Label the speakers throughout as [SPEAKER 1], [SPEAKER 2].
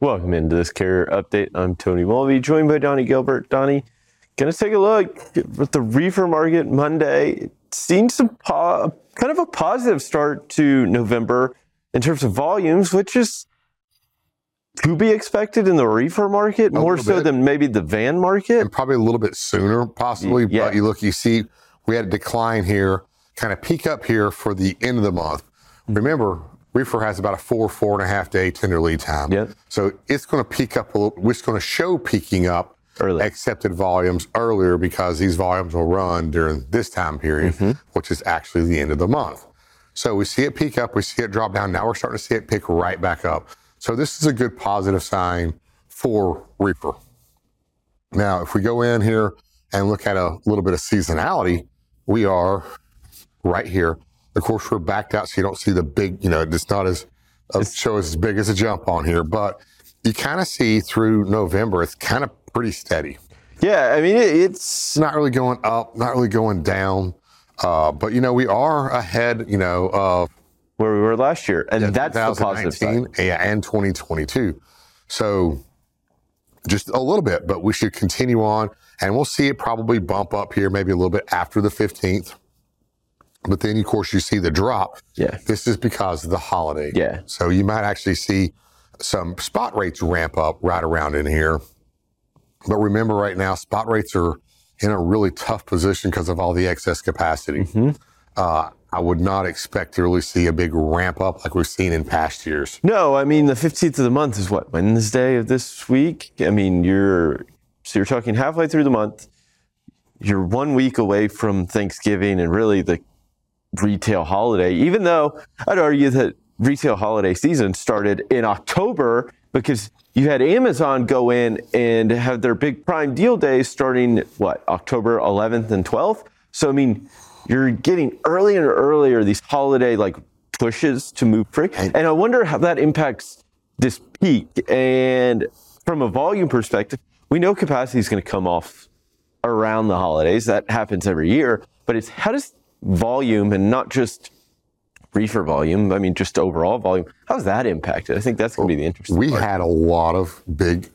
[SPEAKER 1] Welcome into this carrier update. I'm Tony Mulvey, joined by Donny Gilbert. Donny, gonna take a look at the reefer market Monday. Seen some po- kind of a positive start to November in terms of volumes, which is to be expected in the reefer market more so
[SPEAKER 2] bit.
[SPEAKER 1] than maybe the van market.
[SPEAKER 2] and probably a little bit sooner, possibly.
[SPEAKER 1] Yeah.
[SPEAKER 2] But you look, you see, we had a decline here, kind of peak up here for the end of the month. Mm-hmm. Remember, reefer has about a four, four and a half day tender lead time.
[SPEAKER 1] Yep.
[SPEAKER 2] So it's going to peak up a little. It's going to show peaking up
[SPEAKER 1] Early.
[SPEAKER 2] accepted volumes earlier because these volumes will run during this time period,
[SPEAKER 1] Mm-hmm.
[SPEAKER 2] which is actually the end of the month. So we see it peak up, we see it drop down. Now we're starting to see it pick right back up. So this is a good positive sign for reefer. Now, if we go in here and look at a little bit of seasonality, we are right here. Of course, we're backed out, so you don't see the big, you know, it's not as a show as big as a jump on here, but you kind of see through November, it's kind of pretty steady.
[SPEAKER 1] Yeah, I mean it, it's
[SPEAKER 2] not really going up, not really going down. Uh, but you know, we are ahead, you know, of
[SPEAKER 1] where we were last year, and that's the positive side.
[SPEAKER 2] yeah, and 2022. So just a little bit, but we should continue on and we'll see it probably bump up here maybe a little bit after the 15th. But then, of course, you see the drop.
[SPEAKER 1] Yeah.
[SPEAKER 2] This is because of the holiday.
[SPEAKER 1] Yeah.
[SPEAKER 2] So you might actually see some spot rates ramp up right around in here. But remember, right now, spot rates are in a really tough position because of all the excess capacity.
[SPEAKER 1] Mm-hmm.
[SPEAKER 2] Uh, I would not expect to really see a big ramp up like we've seen in past years.
[SPEAKER 1] No, I mean the 15th of the month is what Wednesday of this week. I mean you're so you're talking halfway through the month. You're one week away from Thanksgiving and really the retail holiday. Even though I'd argue that retail holiday season started in October because you had Amazon go in and have their big Prime Deal days starting what October 11th and 12th. So I mean you're getting earlier and earlier these holiday like pushes to move free. And I wonder how that impacts this peak. And from a volume perspective, we know capacity is going to come off around the holidays. That happens every year. But it's how does volume and not just reefer volume, I mean, just overall volume, how's that impacted? I think that's going to be the interesting
[SPEAKER 2] We
[SPEAKER 1] part.
[SPEAKER 2] had a lot of big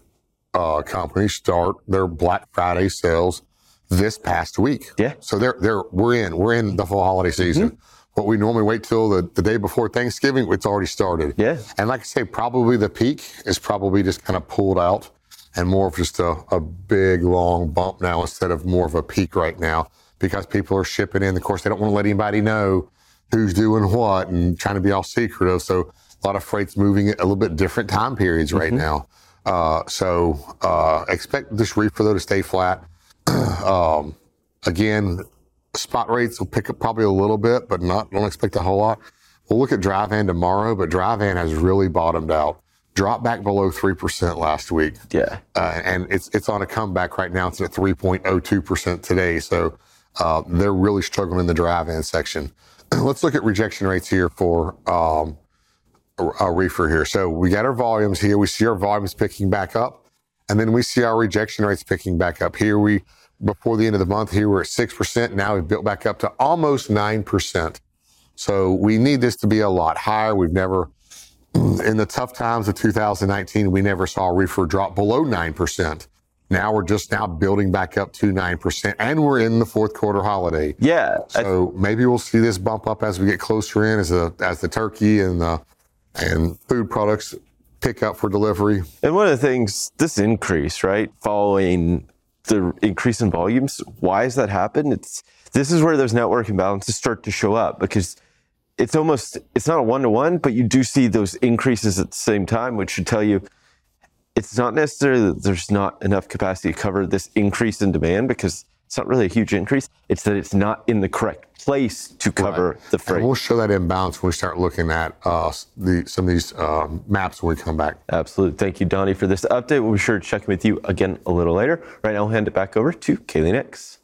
[SPEAKER 2] uh, companies start their Black Friday sales this past week.
[SPEAKER 1] Yeah. Mm-hmm.
[SPEAKER 2] So they're they're we're in we're in the fall holiday season. What we normally wait till the, the day before Thanksgiving, it's already started.
[SPEAKER 1] Yeah.
[SPEAKER 2] And like I say, probably the peak is probably just kind of pulled out and more of just a, a big long bump now instead of more of a peak right now because people are shipping in. Of course, they don't want to let anybody know who's doing what and trying to be all secretive. So a lot of freight's moving at a little bit different time periods right now. Uh, so uh, expect this reefer though to stay flat. um, again, spot rates will pick up probably a little bit, but not don't expect a whole lot. We'll look at dry van tomorrow, but dry van has really bottomed out. Dropped back below three percent last week,
[SPEAKER 1] yeah.
[SPEAKER 2] uh, and it's it's on a comeback right now. It's at three point oh two percent today. So uh, they're really struggling in the dry van section. Let's look at rejection rates here for um, a, a reefer here. So we got our volumes here. We see our volumes picking back up, and then we see our rejection rates picking back up. Here we before the end of the month here we're at six percent. Now we've built back up to almost nine percent. So we need this to be a lot higher. We've never in the tough times of 2019, we never saw reefer drop below 9%. Now we're just now building back up to 9%, and we're in the fourth quarter holiday.
[SPEAKER 1] Yeah. I-
[SPEAKER 2] So maybe we'll see this bump up as we get closer in, as the as the turkey and the and food products pick up for delivery.
[SPEAKER 1] And one of the things, this increase, right, following the increase in volumes, why has that happened? It's this is where those network imbalances start to show up because it's almost it's not a one to one, but you do see those increases at the same time, which should tell you it's not necessarily that there's not enough capacity to cover this increase in demand because it's not really a huge increase. It's that it's not in the correct place to cover the freight.
[SPEAKER 2] And we'll show that imbalance when we start looking at uh, the some of these um, maps when we come back.
[SPEAKER 1] Absolutely. Thank you, Donny, for this update. We'll be sure to check in with you again a little later. Right now, I'll hand it back over to Kaylee Nix.